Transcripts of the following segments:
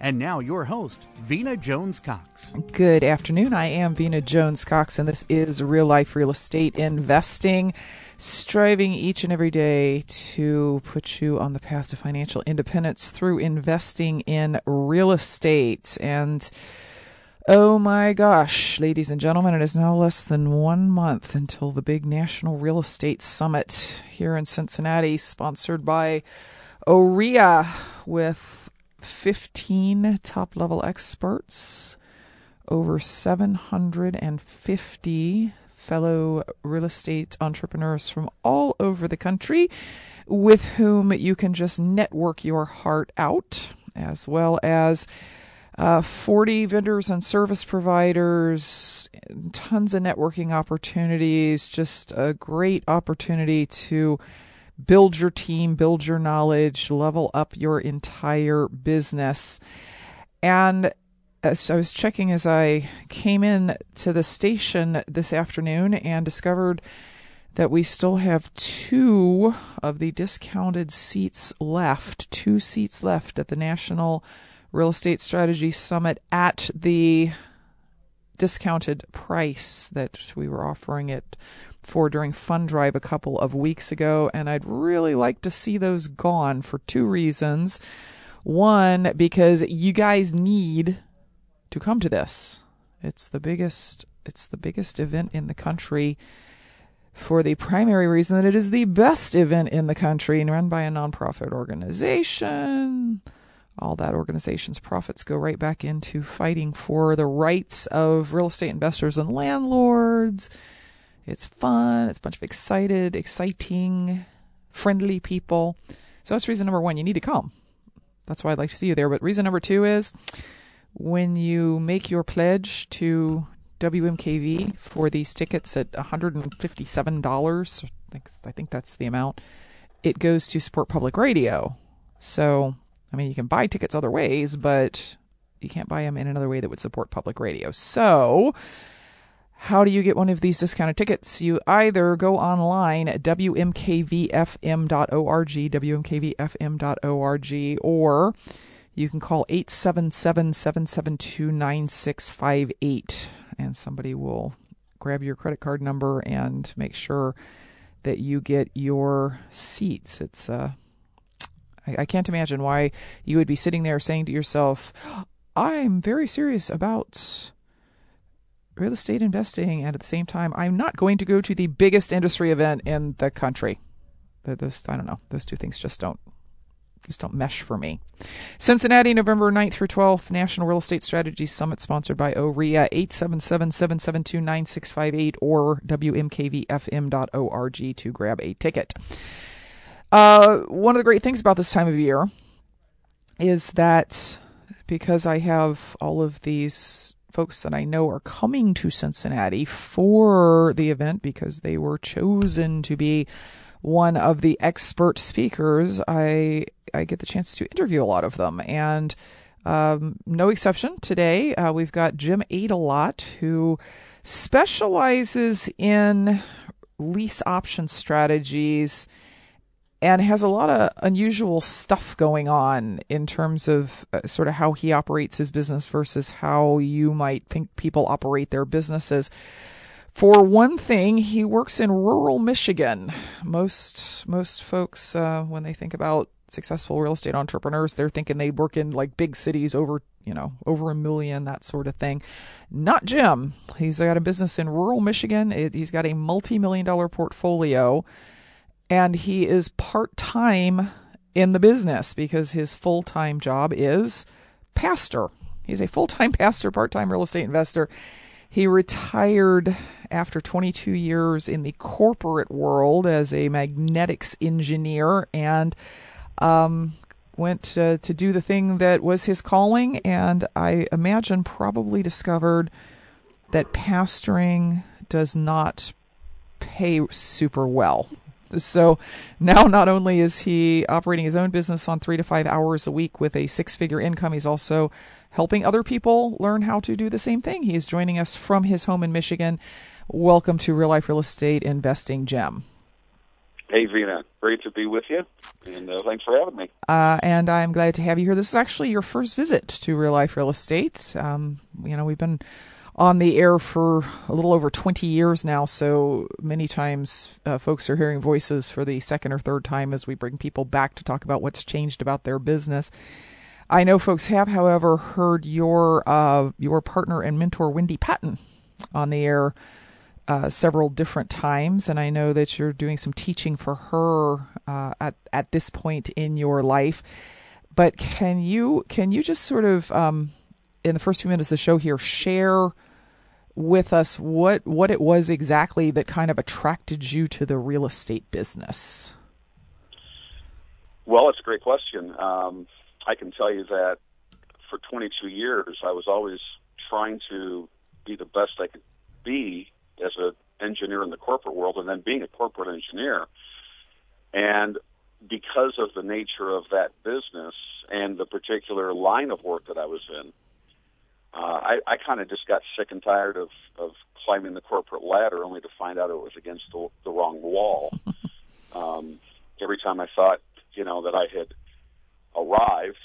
And now, your host, Vina Jones Cox. Good afternoon. I am Vina Jones Cox, and this is Real Life Real Estate Investing, striving each and every day to put you on the path to financial independence through investing in real estate. And Oh my gosh, ladies and gentlemen, it is now less than one month until the big National Real Estate Summit here in Cincinnati, sponsored by OREA, with 15 top level experts, over 750 fellow real estate entrepreneurs from all over the country with whom you can just network your heart out, as well as uh, 40 vendors and service providers, tons of networking opportunities, just a great opportunity to build your team, build your knowledge, level up your entire business. And as I was checking as I came in to the station this afternoon and discovered that we still have two of the discounted seats left, two seats left at the National Real Estate Strategy Summit at the discounted price that we were offering it for during Fund Drive a couple of weeks ago, and I'd really like to see those gone for two reasons. One, because you guys need to come to this. It's the biggest it's the biggest event in the country for the primary reason that it is the best event in the country and run by a nonprofit organization. All that organization's profits go right back into fighting for the rights of real estate investors and landlords it's fun. It's a bunch of excited, exciting, friendly people. So that's reason number one. You need to come. That's why I'd like to see you there. But reason number two is when you make your pledge to WMKV for these tickets at $157, I think, I think that's the amount, it goes to support public radio. So, I mean, you can buy tickets other ways, but you can't buy them in another way that would support public radio. So, how do you get one of these discounted tickets? You either go online at wmkvfm.org, wmkvfm.org, or you can call 877 772 9658 and somebody will grab your credit card number and make sure that you get your seats. It's uh, I, I can't imagine why you would be sitting there saying to yourself, I'm very serious about real estate investing, and at the same time, I'm not going to go to the biggest industry event in the country. Those I don't know. Those two things just don't just don't mesh for me. Cincinnati, November 9th through 12th, National Real Estate Strategy Summit sponsored by OREA, 877-772-9658 or wmkvfm.org to grab a ticket. Uh, one of the great things about this time of year is that because I have all of these folks that I know are coming to Cincinnati for the event because they were chosen to be one of the expert speakers. I I get the chance to interview a lot of them, and um, no exception today. Uh, we've got Jim Adelot who specializes in lease option strategies and has a lot of unusual stuff going on in terms of uh, sort of how he operates his business versus how you might think people operate their businesses. For one thing, he works in rural Michigan. Most most folks, uh, when they think about successful real estate entrepreneurs, they're thinking they work in like big cities over you know, over a million, that sort of thing. Not Jim. He's got a business in rural Michigan. He's got a multi million dollar portfolio, and he is part time in the business because his full time job is pastor. He's a full time pastor, part time real estate investor. He retired after 22 years in the corporate world as a magnetics engineer and um, went to do the thing that was his calling. And I imagine probably discovered that pastoring does not pay super well. So now, not only is he operating his own business on three to five hours a week with a six figure income, he's also helping other people learn how to do the same thing. He is joining us from his home in Michigan. Welcome to Real Life Real Estate Investing Jim. Hey, Vina. Great to be with you, and uh, thanks for having me. Uh, and I'm glad to have you here. This is actually your first visit to Real Life Real Estate. Um, you know, we've been on the air for a little over 20 years now, so many times uh, folks are hearing voices for the second or third time as we bring people back to talk about what's changed about their business. I know folks have, however, heard your uh, your partner and mentor Wendy Patton on the air uh, several different times, and I know that you're doing some teaching for her uh, at at this point in your life. But can you can you just sort of um, in the first few minutes of the show here share with us what what it was exactly that kind of attracted you to the real estate business? Well, it's a great question. Um, I can tell you that for 22 years, I was always trying to be the best I could be as an engineer in the corporate world, and then being a corporate engineer. And because of the nature of that business and the particular line of work that I was in, uh, I, I kind of just got sick and tired of, of climbing the corporate ladder only to find out it was against the, the wrong wall. um, every time I thought, you know, that I had arrived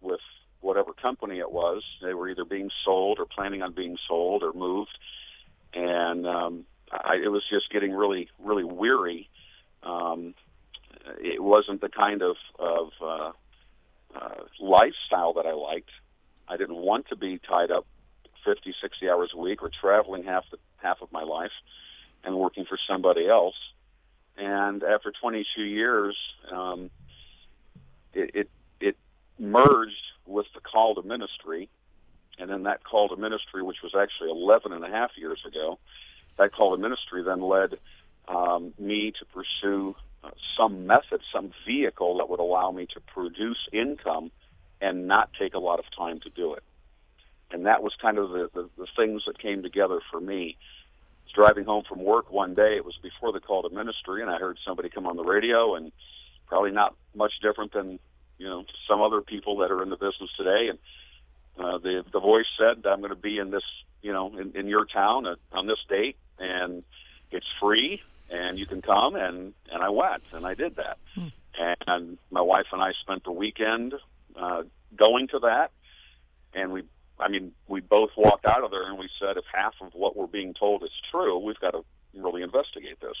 with whatever company it was. They were either being sold or planning on being sold or moved, and um, I, it was just getting really, really weary. Um, it wasn't the kind of of uh, uh, lifestyle that I liked. I didn't want to be tied up 50, 60 hours a week or traveling half the half of my life and working for somebody else. And after 22 years, um, it, it it merged with the call to ministry, and then that call to ministry, which was actually 11 and a half years ago, that call to ministry then led um, me to pursue uh, some method, some vehicle that would allow me to produce income and not take a lot of time to do it. And that was kind of the, the, the things that came together for me. I was driving home from work one day. It was before the call to ministry, and I heard somebody come on the radio, and probably not much different than you know some other people that are in the business today, and uh, the the voice said, "I'm going to be in this, you know, in, in your town at, on this date, and it's free, and you can come." And and I went, and I did that, hmm. and my wife and I spent the weekend uh, going to that, and we. I mean, we both walked out of there and we said, if half of what we're being told is true, we've got to really investigate this.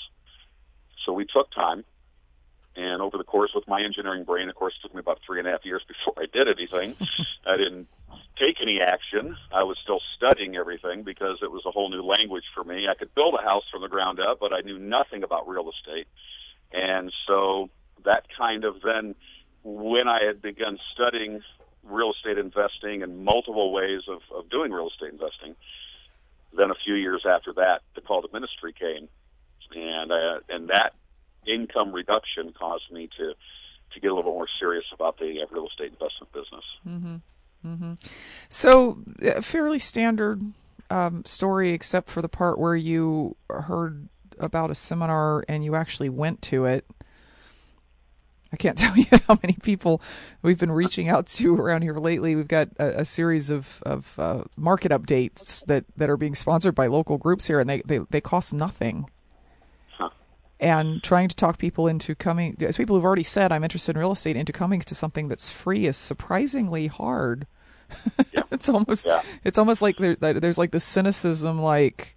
So we took time and over the course with my engineering brain, of course, it took me about three and a half years before I did anything. I didn't take any action. I was still studying everything because it was a whole new language for me. I could build a house from the ground up, but I knew nothing about real estate. And so that kind of then, when I had begun studying real estate investing and multiple ways of, of doing real estate investing, then a few years after that, the call to ministry came. And, uh, and that income reduction caused me to to get a little more serious about the uh, real estate investment business. Mm-hmm. Mm-hmm. So, uh, fairly standard um, story, except for the part where you heard about a seminar and you actually went to it. I can't tell you how many people we've been reaching out to around here lately. We've got a, a series of, of uh, market updates that, that are being sponsored by local groups here, and they, they, they cost nothing and trying to talk people into coming as people who've already said i'm interested in real estate into coming to something that's free is surprisingly hard yeah. it's almost yeah. it's almost like there, there's like the cynicism like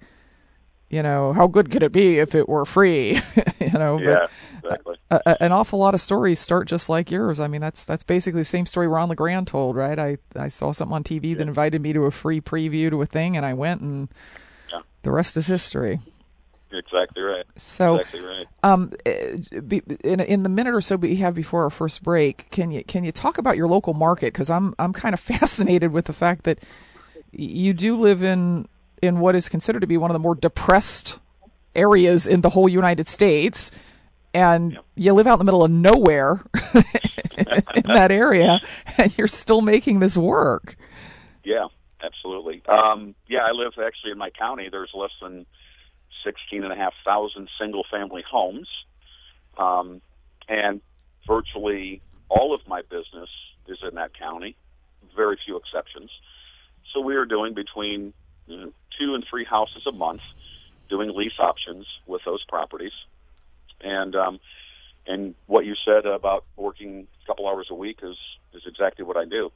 you know how good could it be if it were free you know. Yeah, exactly. A, a, an awful lot of stories start just like yours. I mean, that's that's basically the same story Ron LeGrand told, right? I I saw something on TV yeah. that invited me to a free preview to a thing, and I went, and yeah. the rest is history. Exactly right. So, exactly right. Um, eh, in in the minute or so we have before our first break, can you can you talk about your local market? Because I'm I'm kind of fascinated with the fact that you do live in in what is considered to be one of the more depressed areas in the whole United States, and yep. you live out in the middle of nowhere in that area, and you're still making this work. Yeah, absolutely. Um, yeah, I live actually in my county. There's less than sixteen and a half thousand single family homes, um, and virtually all of my business is in that county. Very few exceptions. So we are doing between you know, two and three houses a month, doing lease options with those properties, and um, and what you said about working a couple hours a week is is exactly what I do,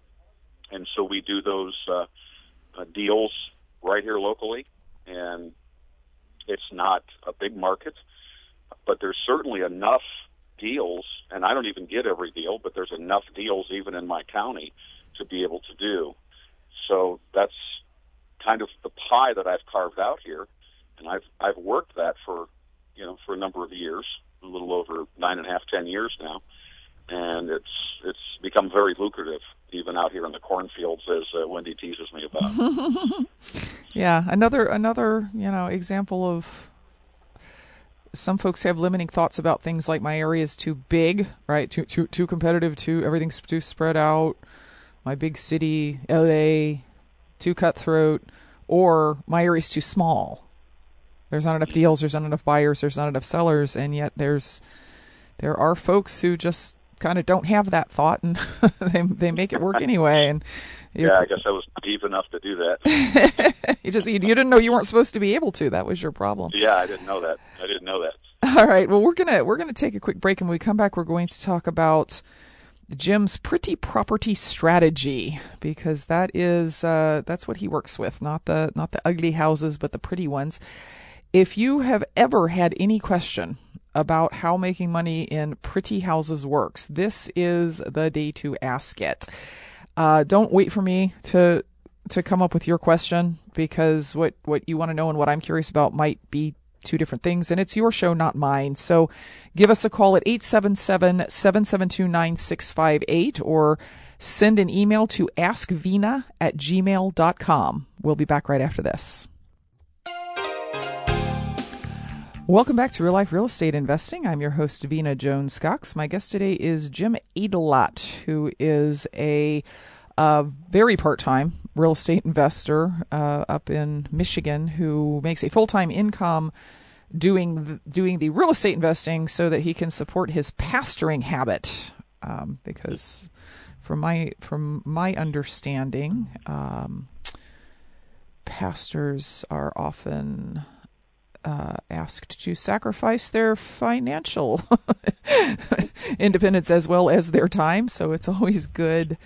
and so we do those uh, uh, deals right here locally, and it's not a big market, but there's certainly enough deals, and I don't even get every deal, but there's enough deals even in my county to be able to do. So that's kind of the pie that I've carved out here, and I've I've worked that for you know for a number of years, a little over nine and a half, ten years now, and it's it's become very lucrative even out here in the cornfields, as uh, Wendy teases me about. yeah, another another you know example of some folks have limiting thoughts about things like my area is too big, right? Too too too competitive, too everything's too spread out. My big city, LA, too cutthroat, or my area's too small. There's not enough deals, there's not enough buyers, there's not enough sellers, and yet there's there are folks who just kind of don't have that thought and they they make it work anyway and yeah, I guess I was deep enough to do that. you just you, didn't know you weren't supposed to be able to. That was your problem. Yeah, I didn't know that. I didn't know that. All right. Well, we're gonna we're gonna take a quick break, and when we come back, we're going to talk about Jim's pretty property strategy because that is uh, that's what he works with, not the not the ugly houses, but the pretty ones. If you have ever had any question about how making money in pretty houses works, this is the day to ask it. Uh, don't wait for me to to come up with your question because what what you want to know and what I'm curious about might be two different things, and it's your show, not mine. So give us a call at 877 772 9658 or send an email to askvina at gmail.com. We'll be back right after this. Welcome back to Real Life Real Estate Investing. I'm your host, Vina Jones Cox. My guest today is Jim Adelot, who is a very part time real estate investor uh, up in Michigan who makes a full time income doing the, doing the real estate investing so that he can support his pastoring habit. Um, because from my from my understanding, um, pastors are often uh, asked to sacrifice their financial independence as well as their time. So it's always good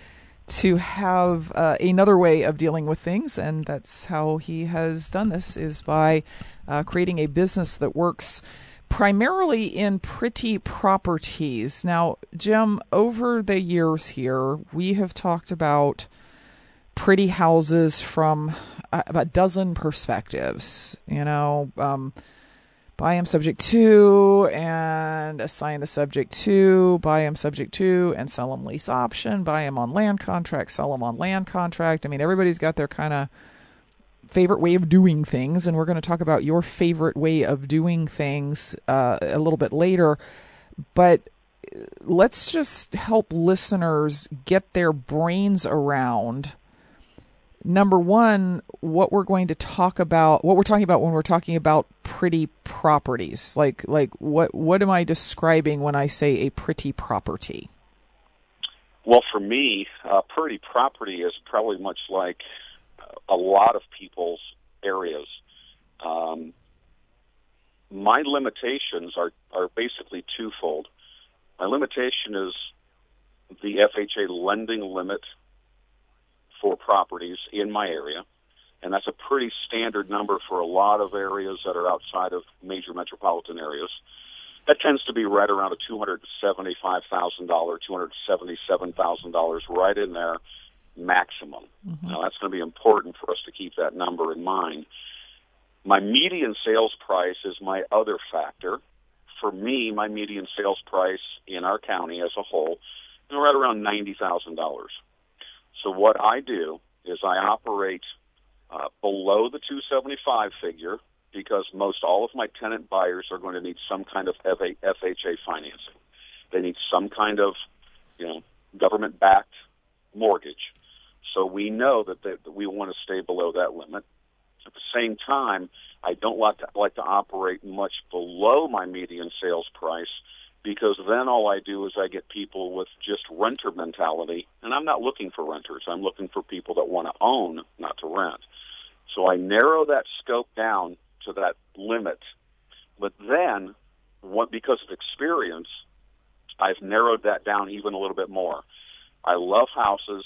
to have uh, another way of dealing with things, and that's how he has done this is by uh, creating a business that works primarily in pretty properties. Now, Jim, over the years here, we have talked about pretty houses from a dozen perspectives. You know, um, buy am subject to and assign the subject to, buy am subject to and sell them lease option, buy them on land contract, sell them on land contract. I mean, everybody's got their kind of favorite way of doing things, and we're going to talk about your favorite way of doing things uh, a little bit later. But uh, let's just help listeners get their brains around number one, what we're going to talk about, what we're talking about when we're talking about pretty properties. Like, like what what am I describing when I say a pretty property? Well, for me, uh, pretty property is probably much like a lot of people's areas. Um, my limitations are are basically twofold. My limitation is the FHA lending limit for properties in my area, and that's a pretty standard number for a lot of areas that are outside of major metropolitan areas. that tends to be right around a two hundred seventy-five thousand dollar, two hundred seventy-seven thousand dollars, right in there, maximum. Mm-hmm. Now that's going to be important for us to keep that number in mind. My median sales price is my other factor. For me, my median sales price in our county as a whole is right around ninety thousand dollars. So what I do is I operate uh, below the 275 figure because most all of my tenant buyers are going to need some kind of FHA financing. They need some kind of, you know, government-backed mortgage. So we know that, they, that we want to stay below that limit. At the same time, I don't like to, like to operate much below my median sales price because then all I do is I get people with just renter mentality, and I'm not looking for renters. I'm looking for people that want to own, not to rent. So I narrow that scope down to that limit. But then, what, because of experience, I've narrowed that down even a little bit more. I love houses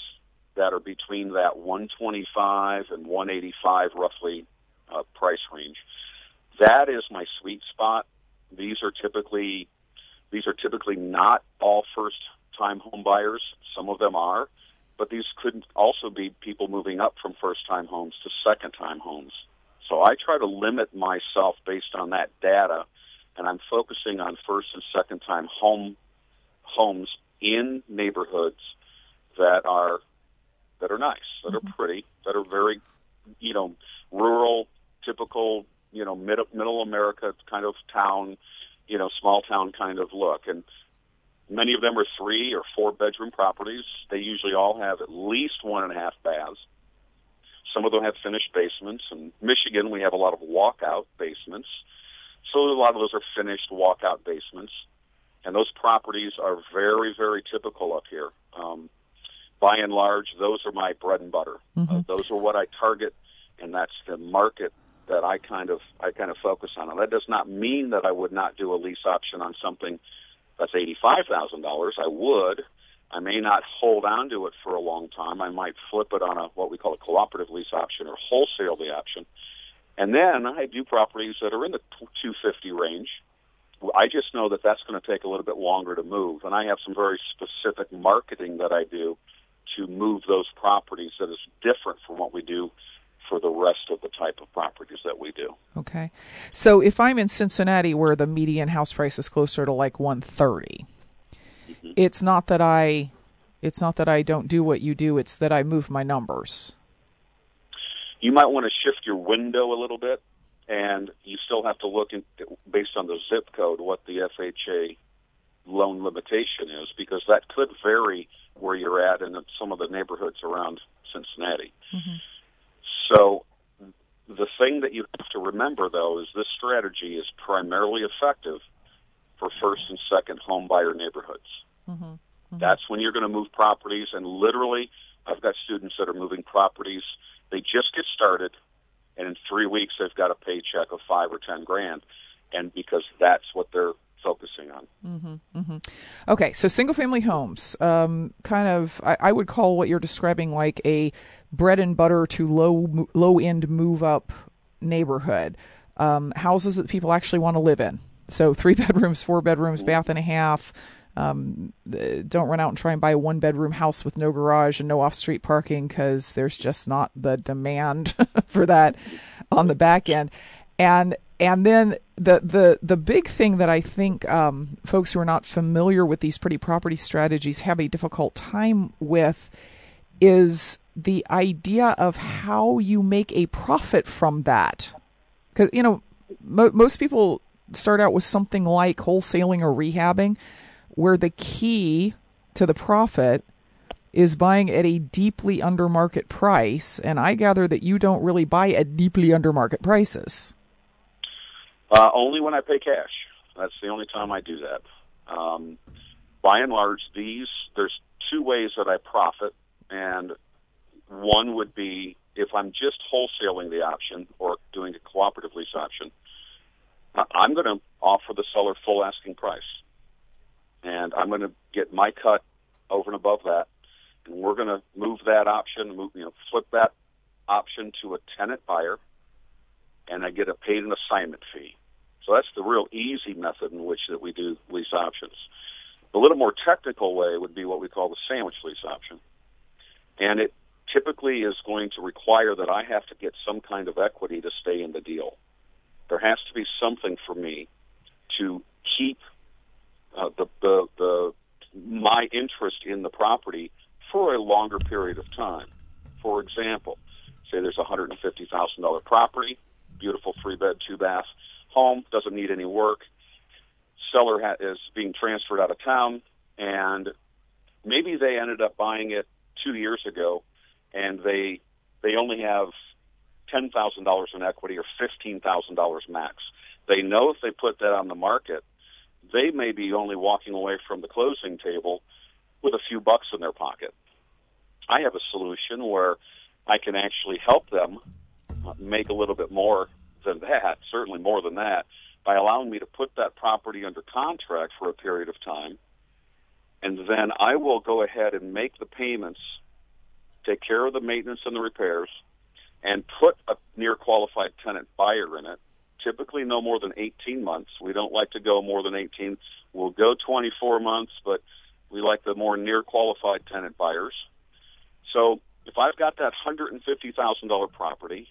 that are between that 125 and 185 roughly uh, price range. That is my sweet spot. These are typically these are typically not all first time home buyers. Some of them are, but these could also be people moving up from first time homes to second time homes. So I try to limit myself based on that data, and I'm focusing on first and second time home homes in neighborhoods that are that are nice, that mm-hmm. are pretty, that are very, you know, rural, typical, you know, mid, middle America kind of town, you know, small town kind of look. And many of them are three or four bedroom properties. They usually all have at least one and a half baths. Some of them have finished basements. In Michigan, we have a lot of walkout basements. So a lot of those are finished walkout basements. And those properties are very, very typical up here. Um, by and large, those are my bread and butter. Mm-hmm. Uh, those are what I target, and that's the market that I kind of I kind of focus on. And that does not mean that I would not do a lease option on something that's eighty five thousand dollars. I would, I may not hold on to it for a long time. I might flip it on a what we call a cooperative lease option or wholesale the option. And then I do properties that are in the 250 range. I just know that that's going to take a little bit longer to move, and I have some very specific marketing that I do to move those properties that is different from what we do for the rest of the type of properties that we do. Okay. So if I'm in Cincinnati where the median house price is closer to like 130, it's not that I it's not that I don't do what you do, it's that I move my numbers. You might want to shift your window a little bit and you still have to look in, based on the zip code what the FHA loan limitation is because that could vary where you're at in some of the neighborhoods around Cincinnati. Mm-hmm. So the thing that you have to remember though is this strategy is primarily effective for first and second home buyer neighborhoods. Mm-hmm. Mm-hmm. That's when you're going to move properties. And literally, I've got students that are moving properties. They just get started, and in three weeks, they've got a paycheck of five or ten grand, and because that's what they're focusing on. Mm-hmm, mm-hmm. Okay, so single family homes, um, kind of, I, I, would call what you're describing like a bread and butter to low low end move up neighborhood. Um, houses that people actually want to live in. So three bedrooms, four bedrooms, bath and a half, um, don't run out and try and buy a one bedroom house with no garage and no off street parking because there's just not the demand for that on the back end. And and then the the the big thing that I think um, folks who are not familiar with these pretty property strategies have a difficult time with is the idea of how you make a profit from that. Because you know mo- most people start out with something like wholesaling or rehabbing where the key to the profit is buying at a deeply under market price. And I gather that you don't really buy at deeply under market prices. Uh, only when I pay cash. That's the only time I do that. Um, by and large, these there's two ways that I profit, and one would be if I'm just wholesaling the option or doing a cooperative lease option. Uh, I'm going to offer the seller full asking price and I'm going to get my cut over and above that, and we're going to move that option, move you know, flip that option to a tenant buyer, and I get a paid an assignment fee. So that's the real easy method in which that we do lease options. The little more technical way would be what we call the sandwich lease option. And it typically is going to require that I have to get some kind of equity to stay in the deal. There has to be something for me to keep uh, the, the, the, my interest in the property for a longer period of time. For example, say there's a $150,000 property, beautiful three bed, two bath home, doesn't need any work. Seller ha- is being transferred out of town, and maybe they ended up buying it two years ago, and they they only have ten thousand dollars in equity or fifteen thousand dollars max. They know if they put that on the market, they may be only walking away from the closing table with a few bucks in their pocket. I have a solution where I can actually help them make a little bit more than that, certainly more than that, by allowing me to put that property under contract for a period of time. And then I will go ahead and make the payments, take care of the maintenance and the repairs, and put a near qualified tenant buyer in it. Typically, no more than 18 months. We don't like to go more than 18. We'll go 24 months, but we like the more near qualified tenant buyers. So if I've got that $150,000 property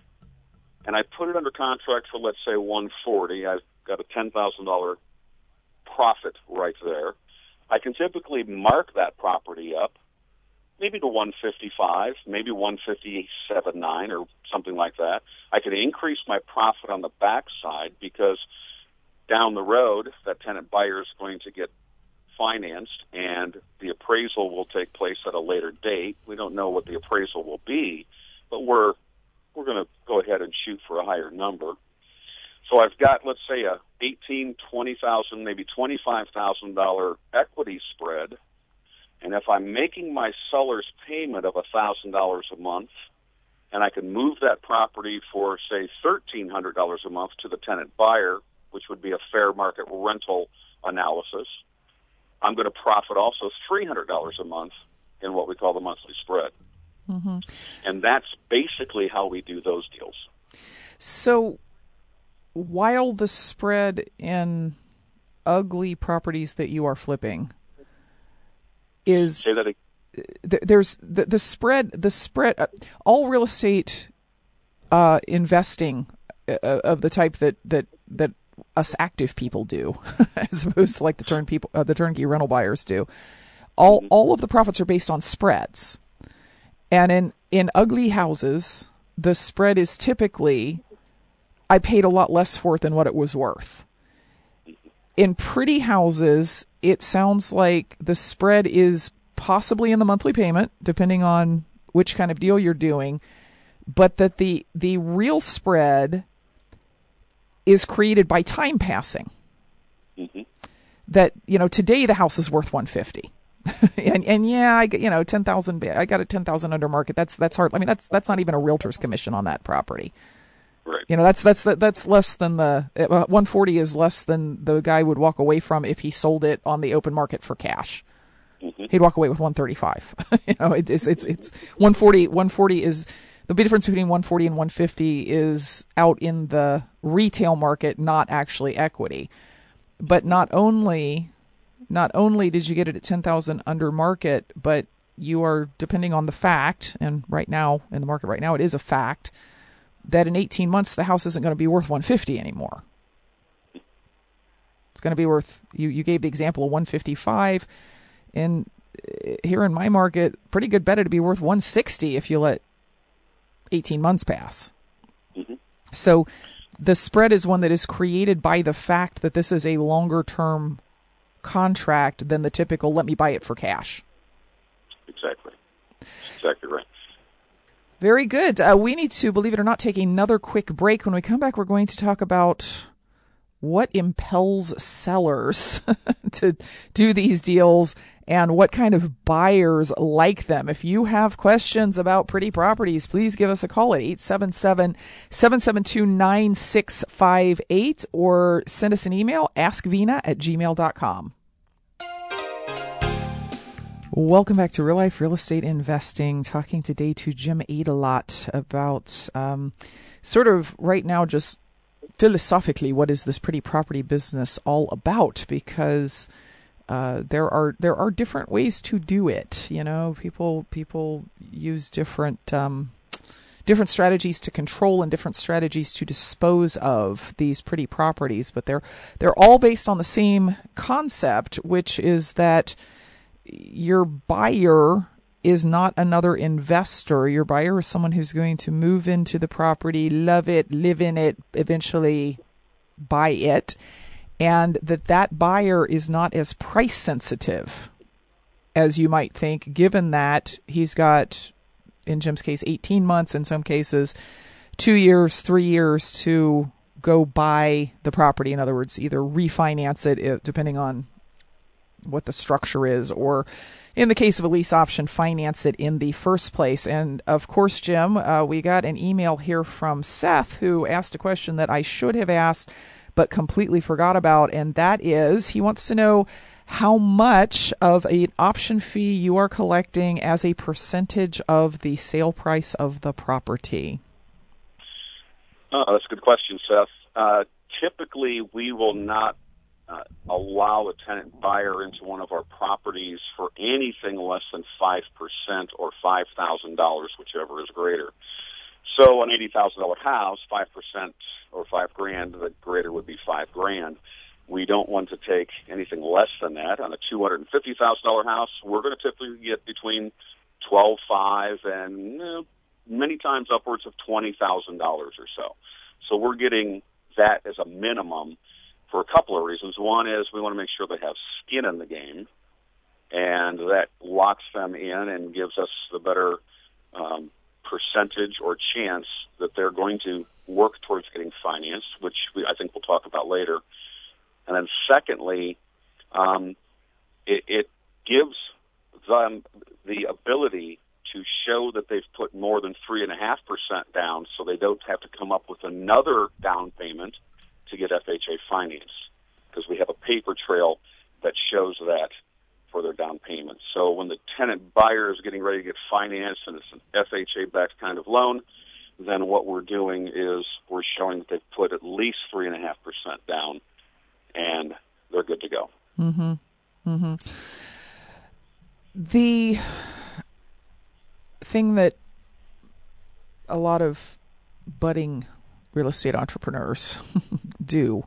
and I put it under contract for let's say 140, I've got a $10,000 profit right there. I can typically mark that property up maybe to 155, maybe 157.9 or something like that. I could increase my profit on the backside because down the road that tenant buyer is going to get financed and the appraisal will take place at a later date. We don't know what the appraisal will be, but we're we're going to go ahead and shoot for a higher number. So I've got, let's say, a eighteen, twenty thousand, maybe twenty-five thousand dollar equity spread, and if I'm making my seller's payment of a thousand dollars a month, and I can move that property for say thirteen hundred dollars a month to the tenant buyer, which would be a fair market rental analysis, I'm going to profit also three hundred dollars a month in what we call the monthly spread. Mm-hmm. And that's basically how we do those deals. So while the spread in ugly properties that you are flipping is Say that there's the, the spread the spread uh, all real estate uh, investing uh, of the type that that that us active people do as opposed to like the turn people uh, the turnkey rental buyers do all mm-hmm. all of the profits are based on spreads and in in ugly houses the spread is typically I paid a lot less for it than what it was worth. In pretty houses, it sounds like the spread is possibly in the monthly payment, depending on which kind of deal you're doing, but that the the real spread is created by time passing. Mm-hmm. That you know today the house is worth 150. and and yeah, I you know ten thousand. I got a ten thousand under market. That's that's hard. I mean, that's that's not even a realtor's commission on that property. Right. You know, that's that's that's less than the uh, 140 is less than the guy would walk away from if he sold it on the open market for cash. Mm-hmm. He'd walk away with 135. you know, it, it's it's it's 140 140 is the big difference between 140 and 150 is out in the retail market, not actually equity. But not only not only did you get it at 10,000 under market, but you are depending on the fact, and right now in the market right now it is a fact that in 18 months the house isn't going to be worth 150 anymore. It's going to be worth you you gave the example of 155 and uh, here in my market pretty good bet it'd be worth 160 if you let 18 months pass. Mm-hmm. So the spread is one that is created by the fact that this is a longer term contract than the typical let me buy it for cash. Exactly. Exactly right. Very good. Uh, we need to, believe it or not, take another quick break. When we come back, we're going to talk about what impels sellers to do these deals and what kind of buyers like them. If you have questions about pretty properties, please give us a call at 877 772 9658 or send us an email, askvina at gmail.com. Welcome back to Real Life Real Estate Investing. Talking today to Jim Adelot about um, sort of right now just philosophically, what is this pretty property business all about? Because uh, there are there are different ways to do it. You know, people people use different um, different strategies to control and different strategies to dispose of these pretty properties, but they're they're all based on the same concept, which is that your buyer is not another investor. Your buyer is someone who's going to move into the property, love it, live in it, eventually buy it, and that that buyer is not as price sensitive as you might think, given that he's got in Jim's case, 18 months, in some cases, two years, three years to go buy the property. In other words, either refinance it, depending on what the structure is, or in the case of a lease option, finance it in the first place. And of course, Jim, uh, we got an email here from Seth who asked a question that I should have asked but completely forgot about, and that is he wants to know how much of an option fee you are collecting as a percentage of the sale price of the property. Oh, that's a good question, Seth. Uh, typically, we will not uh, allow a tenant buyer into one of our properties for anything less than 5% or $5,000, whichever is greater. So, an $80,000 house, 5% or 5 grand, the greater would be 5 grand. We don't want to take anything less than that. On a $250,000 house, we're going to typically get between 12.5 and eh, many times upwards of $20,000 or so. So we're getting that as a minimum for a couple of reasons. One is we want to make sure they have skin in the game, and that locks them in and gives us the better um, percentage or chance that they're going to work towards getting financed, which we, I think we'll talk about later. And then secondly, um, it, it gives them the ability to show that they've put more than three and a half percent down, so they don't have to come up with another down payment to get FHA finance, because we have a paper trail that shows that for their down payment. So when the tenant buyer is getting ready to get financed and it's an FHA-backed kind of loan, then what we're doing is we're showing that they've put at least three and a half percent down and they're good to go. Mm-hmm. Mm-hmm. The thing that a lot of budding real estate entrepreneurs do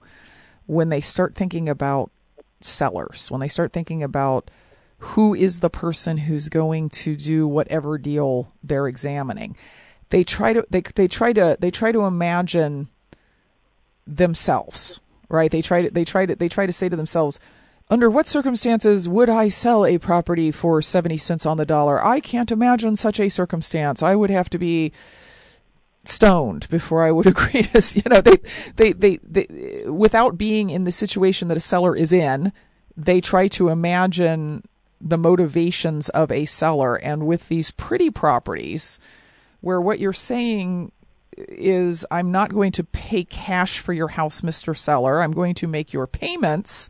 when they start thinking about sellers, when they start thinking about who is the person who's going to do whatever deal they're examining, they try to they they try to they try to imagine themselves right? They try to they try to they try to say to themselves, under what circumstances would I sell a property for 70 cents on the dollar? I can't imagine such a circumstance. I would have to be stoned before I would agree to, you know, they, they, they, they, without being in the situation that a seller is in, they try to imagine the motivations of a seller. And with these pretty properties, where what you're saying is I'm not going to pay cash for your house, Mr. Seller. I'm going to make your payments.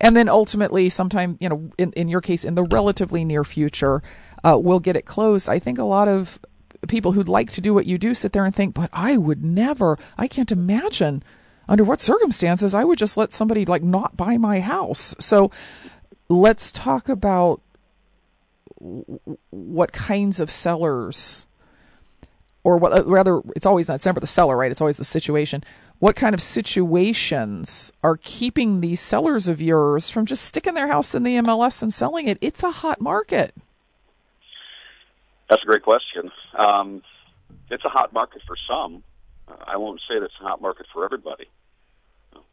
And then ultimately, sometime, you know, in, in your case, in the relatively near future, uh, we'll get it closed. I think a lot of people who'd like to do what you do sit there and think, but I would never, I can't imagine under what circumstances I would just let somebody like not buy my house. So let's talk about what kinds of sellers or what, uh, rather, it's always not, never the seller, right? It's always the situation. What kind of situations are keeping these sellers of yours from just sticking their house in the MLS and selling it? It's a hot market. That's a great question. Um, it's a hot market for some. Uh, I won't say it's a hot market for everybody.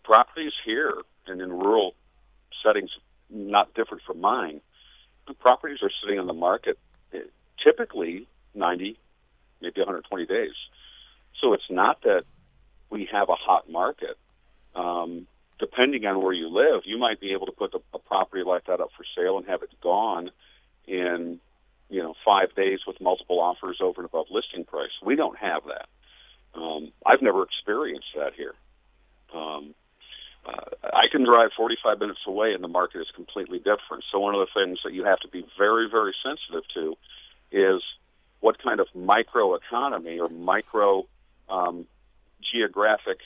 Properties here and in rural settings, not different from mine, properties are sitting on the market uh, typically 90, maybe 120 days. So it's not that we have a hot market. Um, depending on where you live, you might be able to put a, a property like that up for sale and have it gone in, you know, five days with multiple offers over and above listing price. We don't have that. Um, I've never experienced that here. Um, uh, I can drive 45 minutes away and the market is completely different. So one of the things that you have to be very, very sensitive to is what kind of microeconomy or micro um, geographic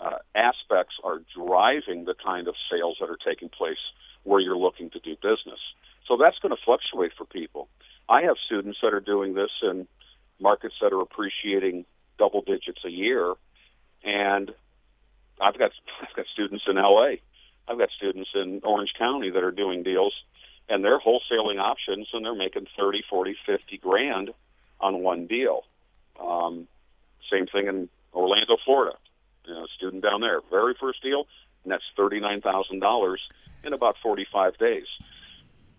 uh, aspects are driving the kind of sales that are taking place where you're looking to do business. So that's going to fluctuate for people. I have students that are doing this in markets that are appreciating double digits a year, and I've got I've got students in LA. I've got students in Orange County that are doing deals and they're wholesaling options and they're making 30, 40, 50 grand on one deal. Um, same thing in Orlando, Florida. You know, student down there, very first deal, and that's $39,000 in about 45 days.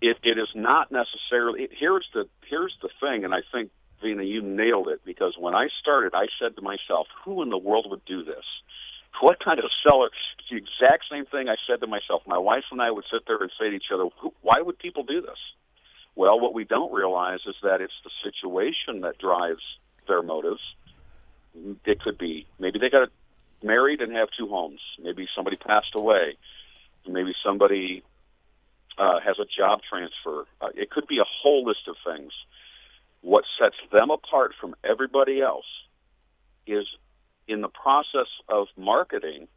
It, it is not necessarily, here's the, here's the thing, and I think, Vena, you nailed it, because when I started, I said to myself, who in the world would do this? what kind of seller? It's the exact same thing I said to myself. My wife and I would sit there and say to each other, why would people do this? Well, what we don't realize is that it's the situation that drives their motives. It could be maybe they got married and have two homes. Maybe somebody passed away. Maybe somebody uh, has a job transfer. Uh, it could be a whole list of things. What sets them apart from everybody else is in the process of marketing,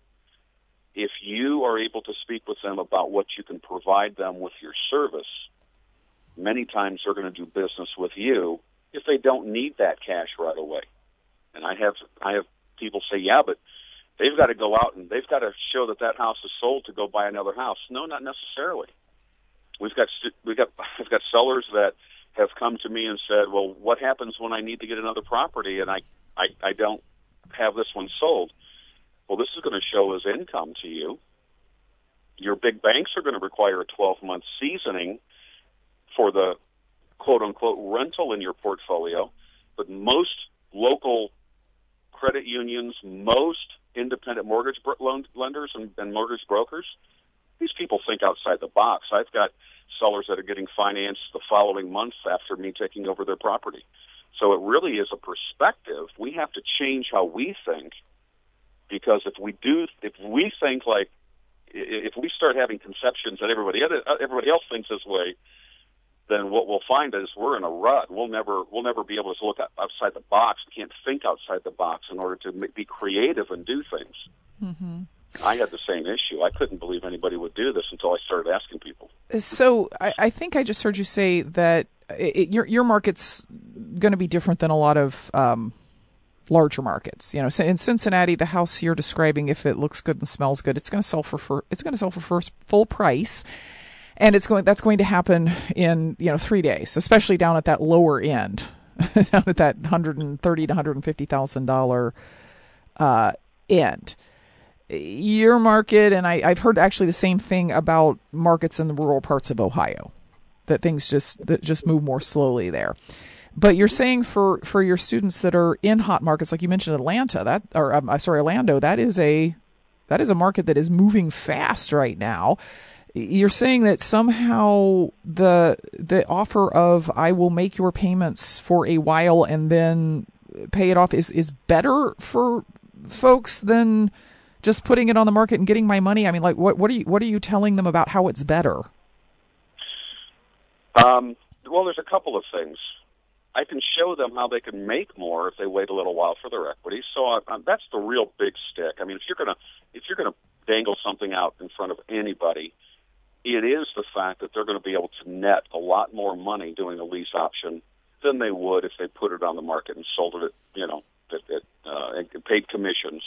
if you are able to speak with them about what you can provide them with your service, many times they're going to do business with you if they don't need that cash right away. And I have I have people say, yeah, but they've got to go out and they've got to show that that house is sold to go buy another house. No, not necessarily. We've got we've got I've got sellers that have come to me and said, well, what happens when I need to get another property and I I, I don't have this one sold. Well, this is going to show as income to you. Your big banks are going to require a 12 month seasoning for the quote unquote rental in your portfolio, but most local credit unions, most independent mortgage loan lenders and, and mortgage brokers, these people think outside the box. I've got sellers that are getting financed the following month after me taking over their property. So it really is a perspective. We have to change how we think because if we do, if we think like, if we start having conceptions that everybody everybody else thinks this way, then what we'll find is we're in a rut. We'll never we'll never be able to look outside the box. Can't think outside the box in order to be creative and do things. Mm-hmm. I had the same issue. I couldn't believe anybody would do this until I started asking people. So I, I think I just heard you say that it, your your market's going to be different than a lot of um, larger markets. You know, in Cincinnati, the house you're describing, if it looks good and smells good, it's going to sell for, for it's going to sell for first full price, and it's going that's going to happen in you know three days, especially down at that lower end, down at that hundred and thirty to hundred and fifty thousand uh, end. Your market, and I, I've heard actually the same thing about markets in the rural parts of Ohio that things just that just move more slowly there. But you're saying for for your students that are in hot markets, like you mentioned Atlanta, that or um, sorry, Orlando, that is a that is a market that is moving fast right now. You're saying that somehow the the offer of I will make your payments for a while and then pay it off is is better for folks than just putting it on the market and getting my money. I mean, like what what are you what are you telling them about how it's better? Um, well, there's a couple of things. I can show them how they can make more if they wait a little while for their equity. So I, I, that's the real big stick. I mean, if you're gonna if you're gonna dangle something out in front of anybody, it is the fact that they're going to be able to net a lot more money doing a lease option than they would if they put it on the market and sold it, you know, at, at, uh, and paid commissions.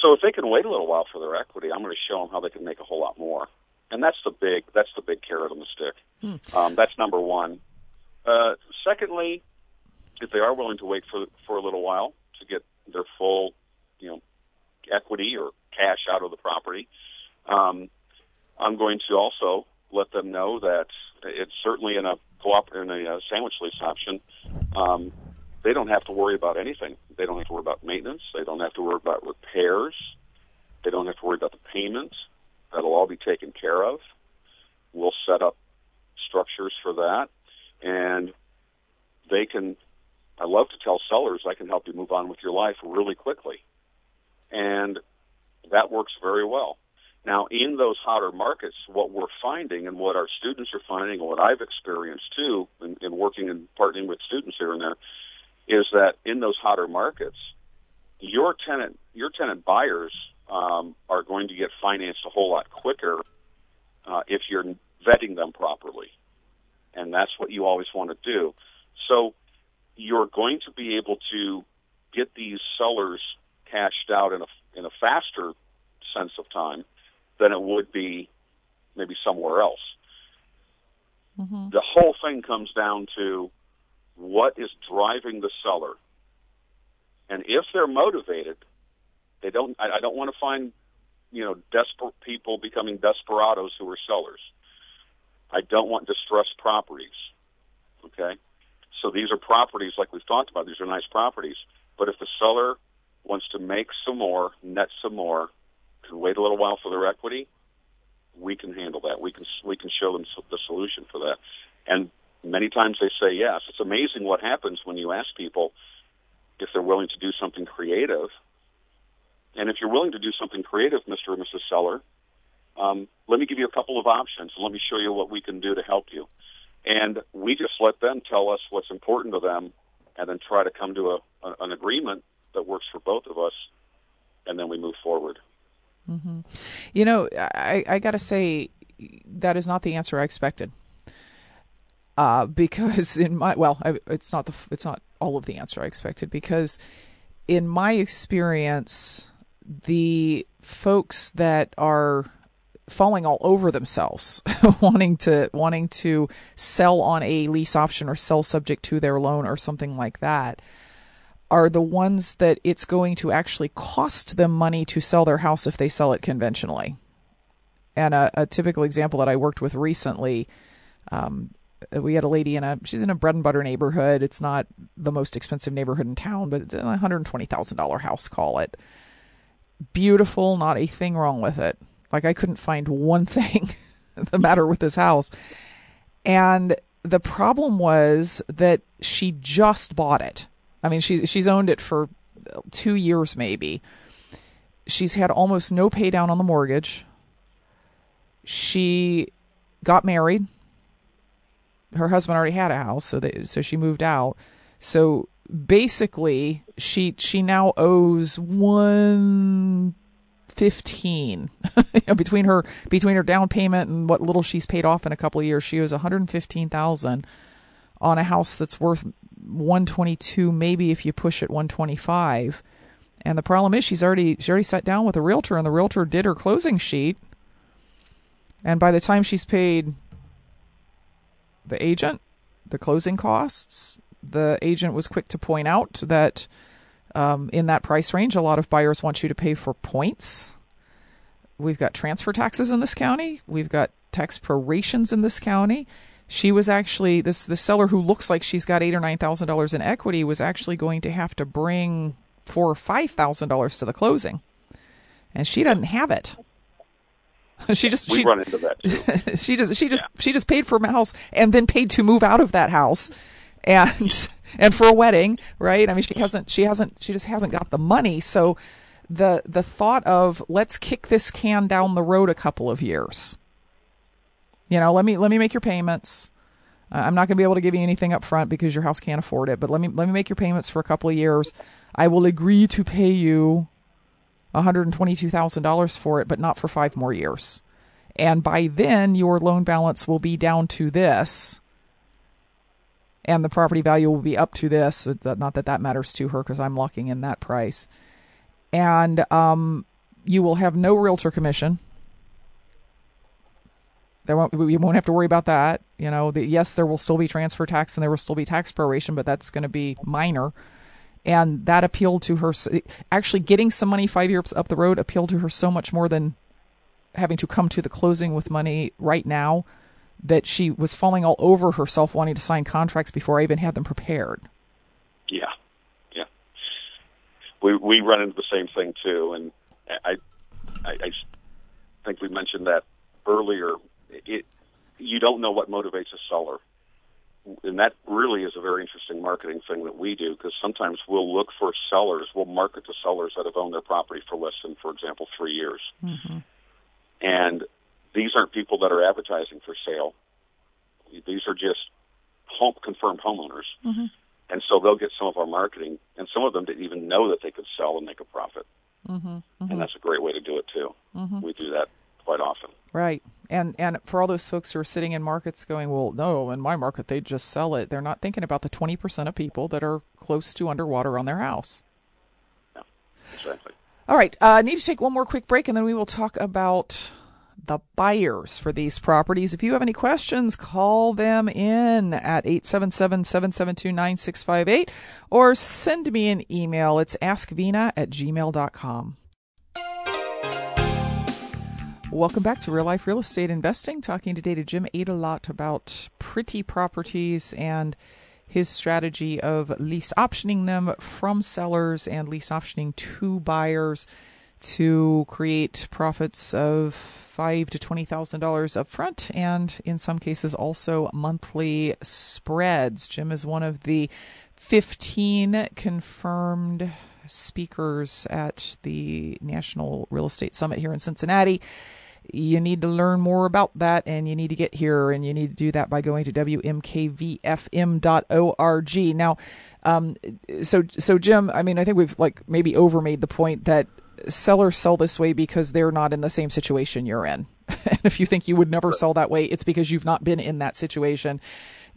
So if they can wait a little while for their equity, I'm going to show them how they can make a whole lot more and that's the big that's the big carrot on the stick. Hmm. Um, that's number one. Uh, secondly, if they are willing to wait for for a little while to get their full, you know, equity or cash out of the property, um, I'm going to also let them know that it's certainly in a co-op in a sandwich lease option. Um, they don't have to worry about anything. They don't have to worry about maintenance. They don't have to worry about repairs. They don't have to worry about the payments. That'll all be taken care of. We'll set up structures for that, and they can. I love to tell sellers I can help you move on with your life really quickly, and that works very well. Now, in those hotter markets, what we're finding and what our students are finding, and what I've experienced too, in, in working and partnering with students here and there, is that in those hotter markets, your tenant, your tenant buyers um, are going to get financed a whole lot quicker uh, if you're vetting them properly. And that's what you always want to do. So you're going to be able to get these sellers cashed out in a, in a faster sense of time than it would be maybe somewhere else. Mm-hmm. The whole thing comes down to what is driving the seller. And if they're motivated, they don't. I, I don't want to find, you know, desperate people becoming desperados who are sellers. I don't want distressed properties. Okay, so these are properties like we've talked about. These are nice properties, but if the seller wants to make some more, net some more, can wait a little while for their equity, we can handle that. We can we can show them the solution for that. And many times they say yes. It's amazing what happens when you ask people if they're willing to do something creative. And if you're willing to do something creative, Mr. or Mrs. Seller, um, let me give you a couple of options. Let me show you what we can do to help you. And we just let them tell us what's important to them and then try to come to a, a an agreement that works for both of us, and then we move forward. Mm-hmm. You know, I, I got to say, that is not the answer I expected. Uh, because in my well, I, it's not the it's not all of the answer I expected because in my experience, the folks that are falling all over themselves wanting to wanting to sell on a lease option or sell subject to their loan or something like that are the ones that it's going to actually cost them money to sell their house if they sell it conventionally. And a, a typical example that I worked with recently, um, Uh, we had a lady in a she's in a bread and butter neighborhood. It's not the most expensive neighborhood in town, but it's a hundred twenty thousand dollar house. Call it beautiful, not a thing wrong with it. Like I couldn't find one thing the matter with this house, and the problem was that she just bought it I mean, she's she's owned it for two years maybe. She's had almost no pay down on the mortgage. She got married. Her husband already had a house, so they, so she moved out. So basically, she she now owes one fifteen between her between her down payment and what little she's paid off in a couple of years. She owes one hundred fifteen thousand on a house that's worth 122 maybe if you push it 125 and the problem is she's already she already sat down with a realtor and the realtor did her closing sheet and by the time she's paid the agent the closing costs. The agent was quick to point out that um, in that price range a lot of buyers want you to pay for points. We've got transfer taxes in this county. We've got tax prorations in this county. She was actually this the seller who looks like she's got eight or nine thousand dollars in equity was actually going to have to bring four or five thousand dollars to the closing, and she doesn't have it. she just we she, run into that she just she just yeah. she just paid for a house and then paid to move out of that house, and and for a wedding, right? I mean, she hasn't she hasn't she just hasn't got the money, so the the thought of let's kick this can down the road a couple of years you know, let me let me make your payments. Uh, I'm not going to be able to give you anything up front because your house can't afford it, but let me let me make your payments for a couple of years. I will agree to pay you $122,000 for it, but not for 5 more years. And by then your loan balance will be down to this and the property value will be up to this. Not that that matters to her because I'm locking in that price. And um, you will have no realtor commission there won't, we won't have to worry about that. You know, the, yes, there will still be transfer tax and there will still be tax proration, but that's going to be minor. And that appealed to her. Actually, getting some money five years up the road appealed to her so much more than having to come to the closing with money right now that she was falling all over herself wanting to sign contracts before I even had them prepared. Yeah, yeah. We we run into the same thing too, and I I, I think we mentioned that earlier it you don't know what motivates a seller and that really is a very interesting marketing thing that we do because sometimes we'll look for sellers, we'll market to sellers that have owned their property for less than, for example, three years. Mm-hmm. And these aren't people that are advertising for sale. These are just home confirmed homeowners. Mm-hmm. And so they'll get some of our marketing, and some of them didn't even know that they could sell and make a profit. Mm-hmm, mm-hmm. and that's a great way to do it too. Mm-hmm. We do that quite often. Right. And and for all those folks who are sitting in markets going, well, no, in my market they just sell it. They're not thinking about the 20% of people that are close to underwater on their house. Yeah, exactly. All right. I uh, need to take one more quick break and then we will talk about the buyers for these properties. If you have any questions, call them in at 877-772-9658 or send me an email. It's askvena at gmail.com. Welcome back to Real Life Real Estate Investing. Talking today to Jim Adelot about pretty properties and his strategy of lease optioning them from sellers and lease optioning to buyers to create profits of five to twenty thousand dollars up front and in some cases also monthly spreads. Jim is one of the fifteen confirmed speakers at the National Real Estate Summit here in Cincinnati. You need to learn more about that and you need to get here and you need to do that by going to wmkvfm.org now um, so so jim i mean i think we've like maybe overmade the point that sellers sell this way because they're not in the same situation you're in. And if you think you would never sell that way it's because you've not been in that situation.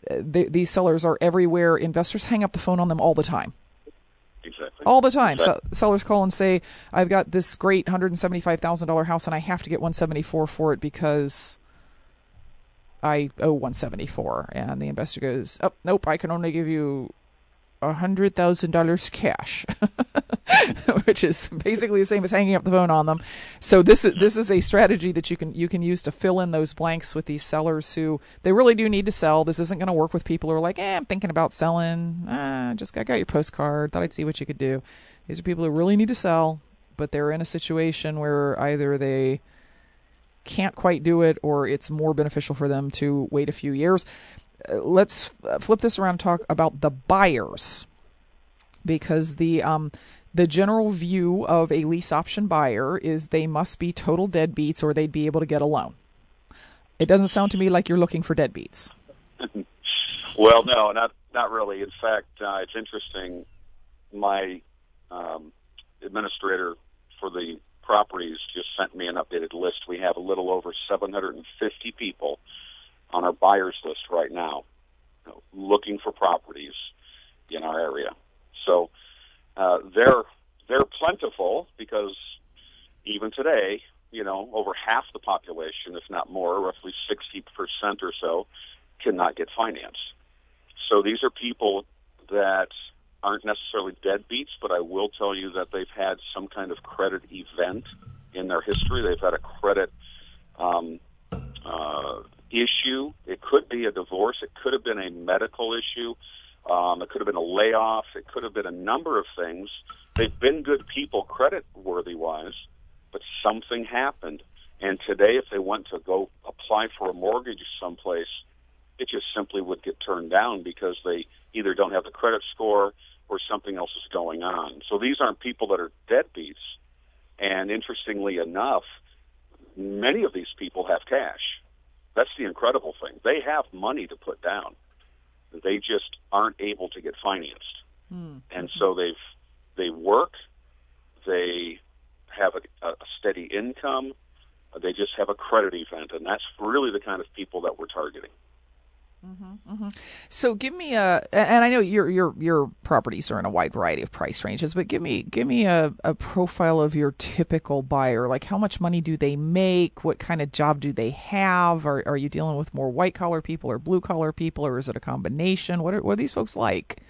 Uh, these sellers are everywhere. Investors hang up the phone on them all the time. All the time. So sellers call and say, I've got this great $175,000 house and I have to get 174 for it because I owe 174 and the investor goes, "Oh, nope, I can only give you $100,000 cash." which is basically the same as hanging up the phone on them. So this is this is a strategy that you can you can use to fill in those blanks with these sellers who they really do need to sell. This isn't going to work with people who are like, "Eh, I'm thinking about selling. Ah, just got your postcard. Thought I'd see what you could do." These are people who really need to sell, but they're in a situation where either they can't quite do it or it's more beneficial for them to wait a few years. Let's uh, flip this around and talk about the buyers because the um, the general view of a lease option buyer is they must be total deadbeats or they'd be able to get a loan. It doesn't sound to me like you're looking for deadbeats. well, no, not not really. In fact, uh, it's interesting. My um, administrator for the properties just sent me an updated list. We have a little over 750 people on our buyers list right now, you know, looking for properties in our area. So uh, they're they're plentiful because even today, you know, over half the population, if not more, roughly 60% or so, cannot get finance. So these are people that aren't necessarily deadbeats, but I will tell you that they've had some kind of credit event in their history. They've had a credit um, uh, issue. It could be a divorce. It could have been a medical issue. Um, it could have been a layoff. It could have been a number of things. They've been good people, credit worthy wise, but something happened. And today, if they went to go apply for a mortgage someplace, it just simply would get turned down because they either don't have the credit score or something else is going on. So these aren't people that are deadbeats. And interestingly enough, many of these people have cash. That's the incredible thing. They have money to put down. They just aren't able to get financed, mm. and so they've they work, they have a, a steady income, they just have a credit event, and that's really the kind of people that we're targeting. Mm-hmm, mm-hmm. So give me a, and I know your your your properties are in a wide variety of price ranges, but give me give me a, a profile of your typical buyer. Like how much money do they make? What kind of job do they have? Are are you dealing with more white collar people or blue collar people, or is it a combination? What are what are these folks like?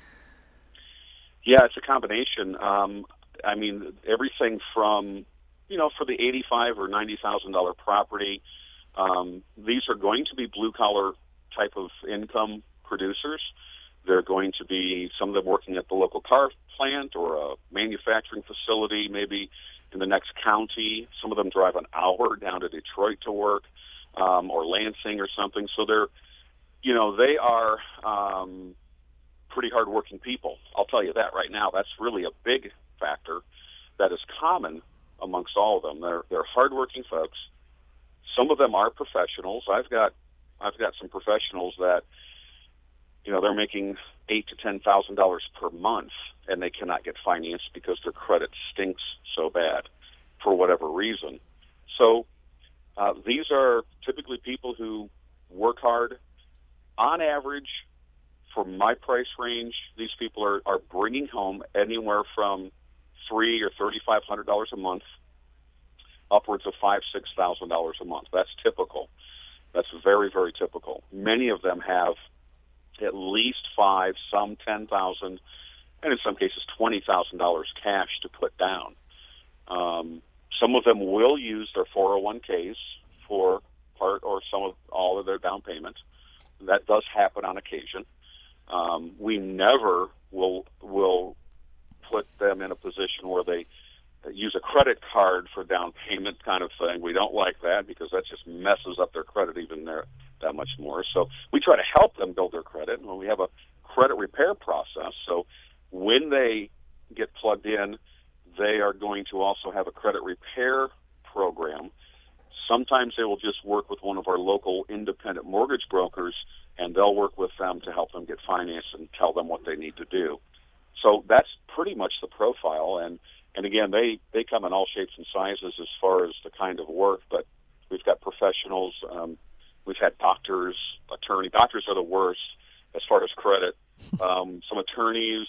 Yeah, it's a combination. Um, I mean, everything from you know for the eighty five or ninety thousand dollar property. Um, these are going to be blue collar type of income producers. They're going to be some of them working at the local car plant or a manufacturing facility, maybe in the next county. Some of them drive an hour down to Detroit to work um, or Lansing or something. So they're, you know, they are um, pretty hardworking people. I'll tell you that right now. That's really a big factor that is common amongst all of them. They're they're hardworking folks. Some of them are professionals. I've got I've got some professionals that, you know, they're making eight to ten thousand dollars per month, and they cannot get financed because their credit stinks so bad for whatever reason. So uh, these are typically people who work hard. On average, for my price range, these people are, are bringing home anywhere from three or thirty five hundred dollars a month, upwards of five six thousand dollars a month. That's typical. That's very very typical. Many of them have at least five, some ten thousand, and in some cases twenty thousand dollars cash to put down. Um, some of them will use their 401ks for part or some of all of their down payment. That does happen on occasion. Um, we never will will put them in a position where they use a credit card for down payment kind of thing. We don't like that because that just messes up their credit even there that much more. So we try to help them build their credit, and we have a credit repair process. So when they get plugged in, they are going to also have a credit repair program. Sometimes they will just work with one of our local independent mortgage brokers, and they'll work with them to help them get financed and tell them what they need to do. So that's pretty much the profile, and and again, they they come in all shapes and sizes as far as the kind of work. But we've got professionals, um, we've had doctors, attorney. Doctors are the worst as far as credit. Um, some attorneys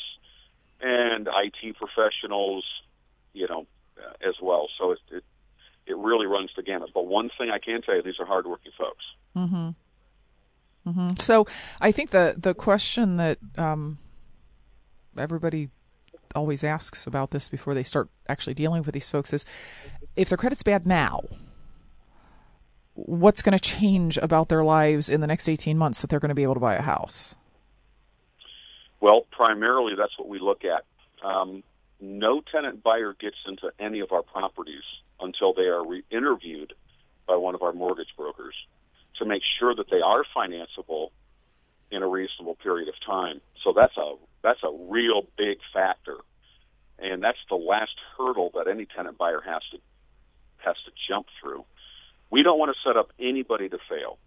and IT professionals, you know, uh, as well. So it, it it really runs the gamut. But one thing I can tell you, these are hardworking folks. Mm-hmm. Mm-hmm. So I think the the question that um, everybody always asks about this before they start actually dealing with these folks is if their credit's bad now, what's going to change about their lives in the next 18 months that they're going to be able to buy a house? Well, primarily that's what we look at. Um, no tenant buyer gets into any of our properties until they are re- interviewed by one of our mortgage brokers to make sure that they are financeable in a reasonable period of time. So that's a that's a real big factor, and that's the last hurdle that any tenant buyer has to has to jump through. We don't want to set up anybody to fail.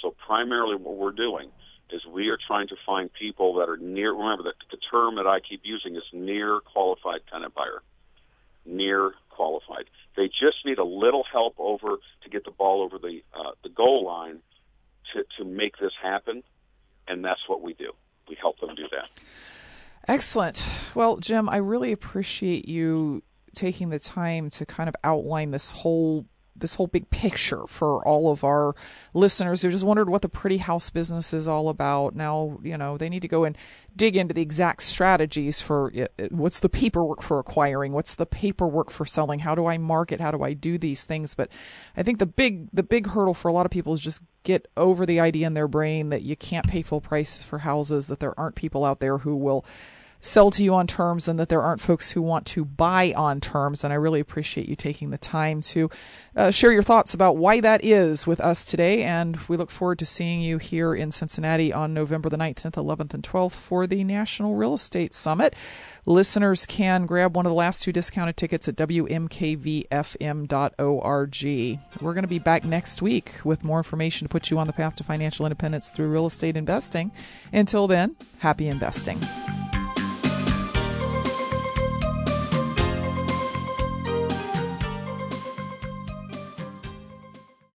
So primarily, what we're doing is we are trying to find people that are near. Remember that the term that I keep using is near qualified tenant buyer. Near qualified. They just need a little help over to get the ball over the uh, the goal line to to make this happen, and that's what we do. We help them do that. Excellent. Well, Jim, I really appreciate you taking the time to kind of outline this whole this whole big picture for all of our listeners who just wondered what the pretty house business is all about. Now, you know, they need to go and dig into the exact strategies for what's the paperwork for acquiring, what's the paperwork for selling, how do I market, how do I do these things. But I think the big the big hurdle for a lot of people is just get over the idea in their brain that you can't pay full price for houses, that there aren't people out there who will sell to you on terms and that there aren't folks who want to buy on terms. And I really appreciate you taking the time to uh, share your thoughts about why that is with us today. And we look forward to seeing you here in Cincinnati on November the 9th, 10th, 11th, and 12th for the National Real Estate Summit. Listeners can grab one of the last two discounted tickets at WMKVFM.org. We're going to be back next week with more information to put you on the path to financial independence through real estate investing. Until then, happy investing.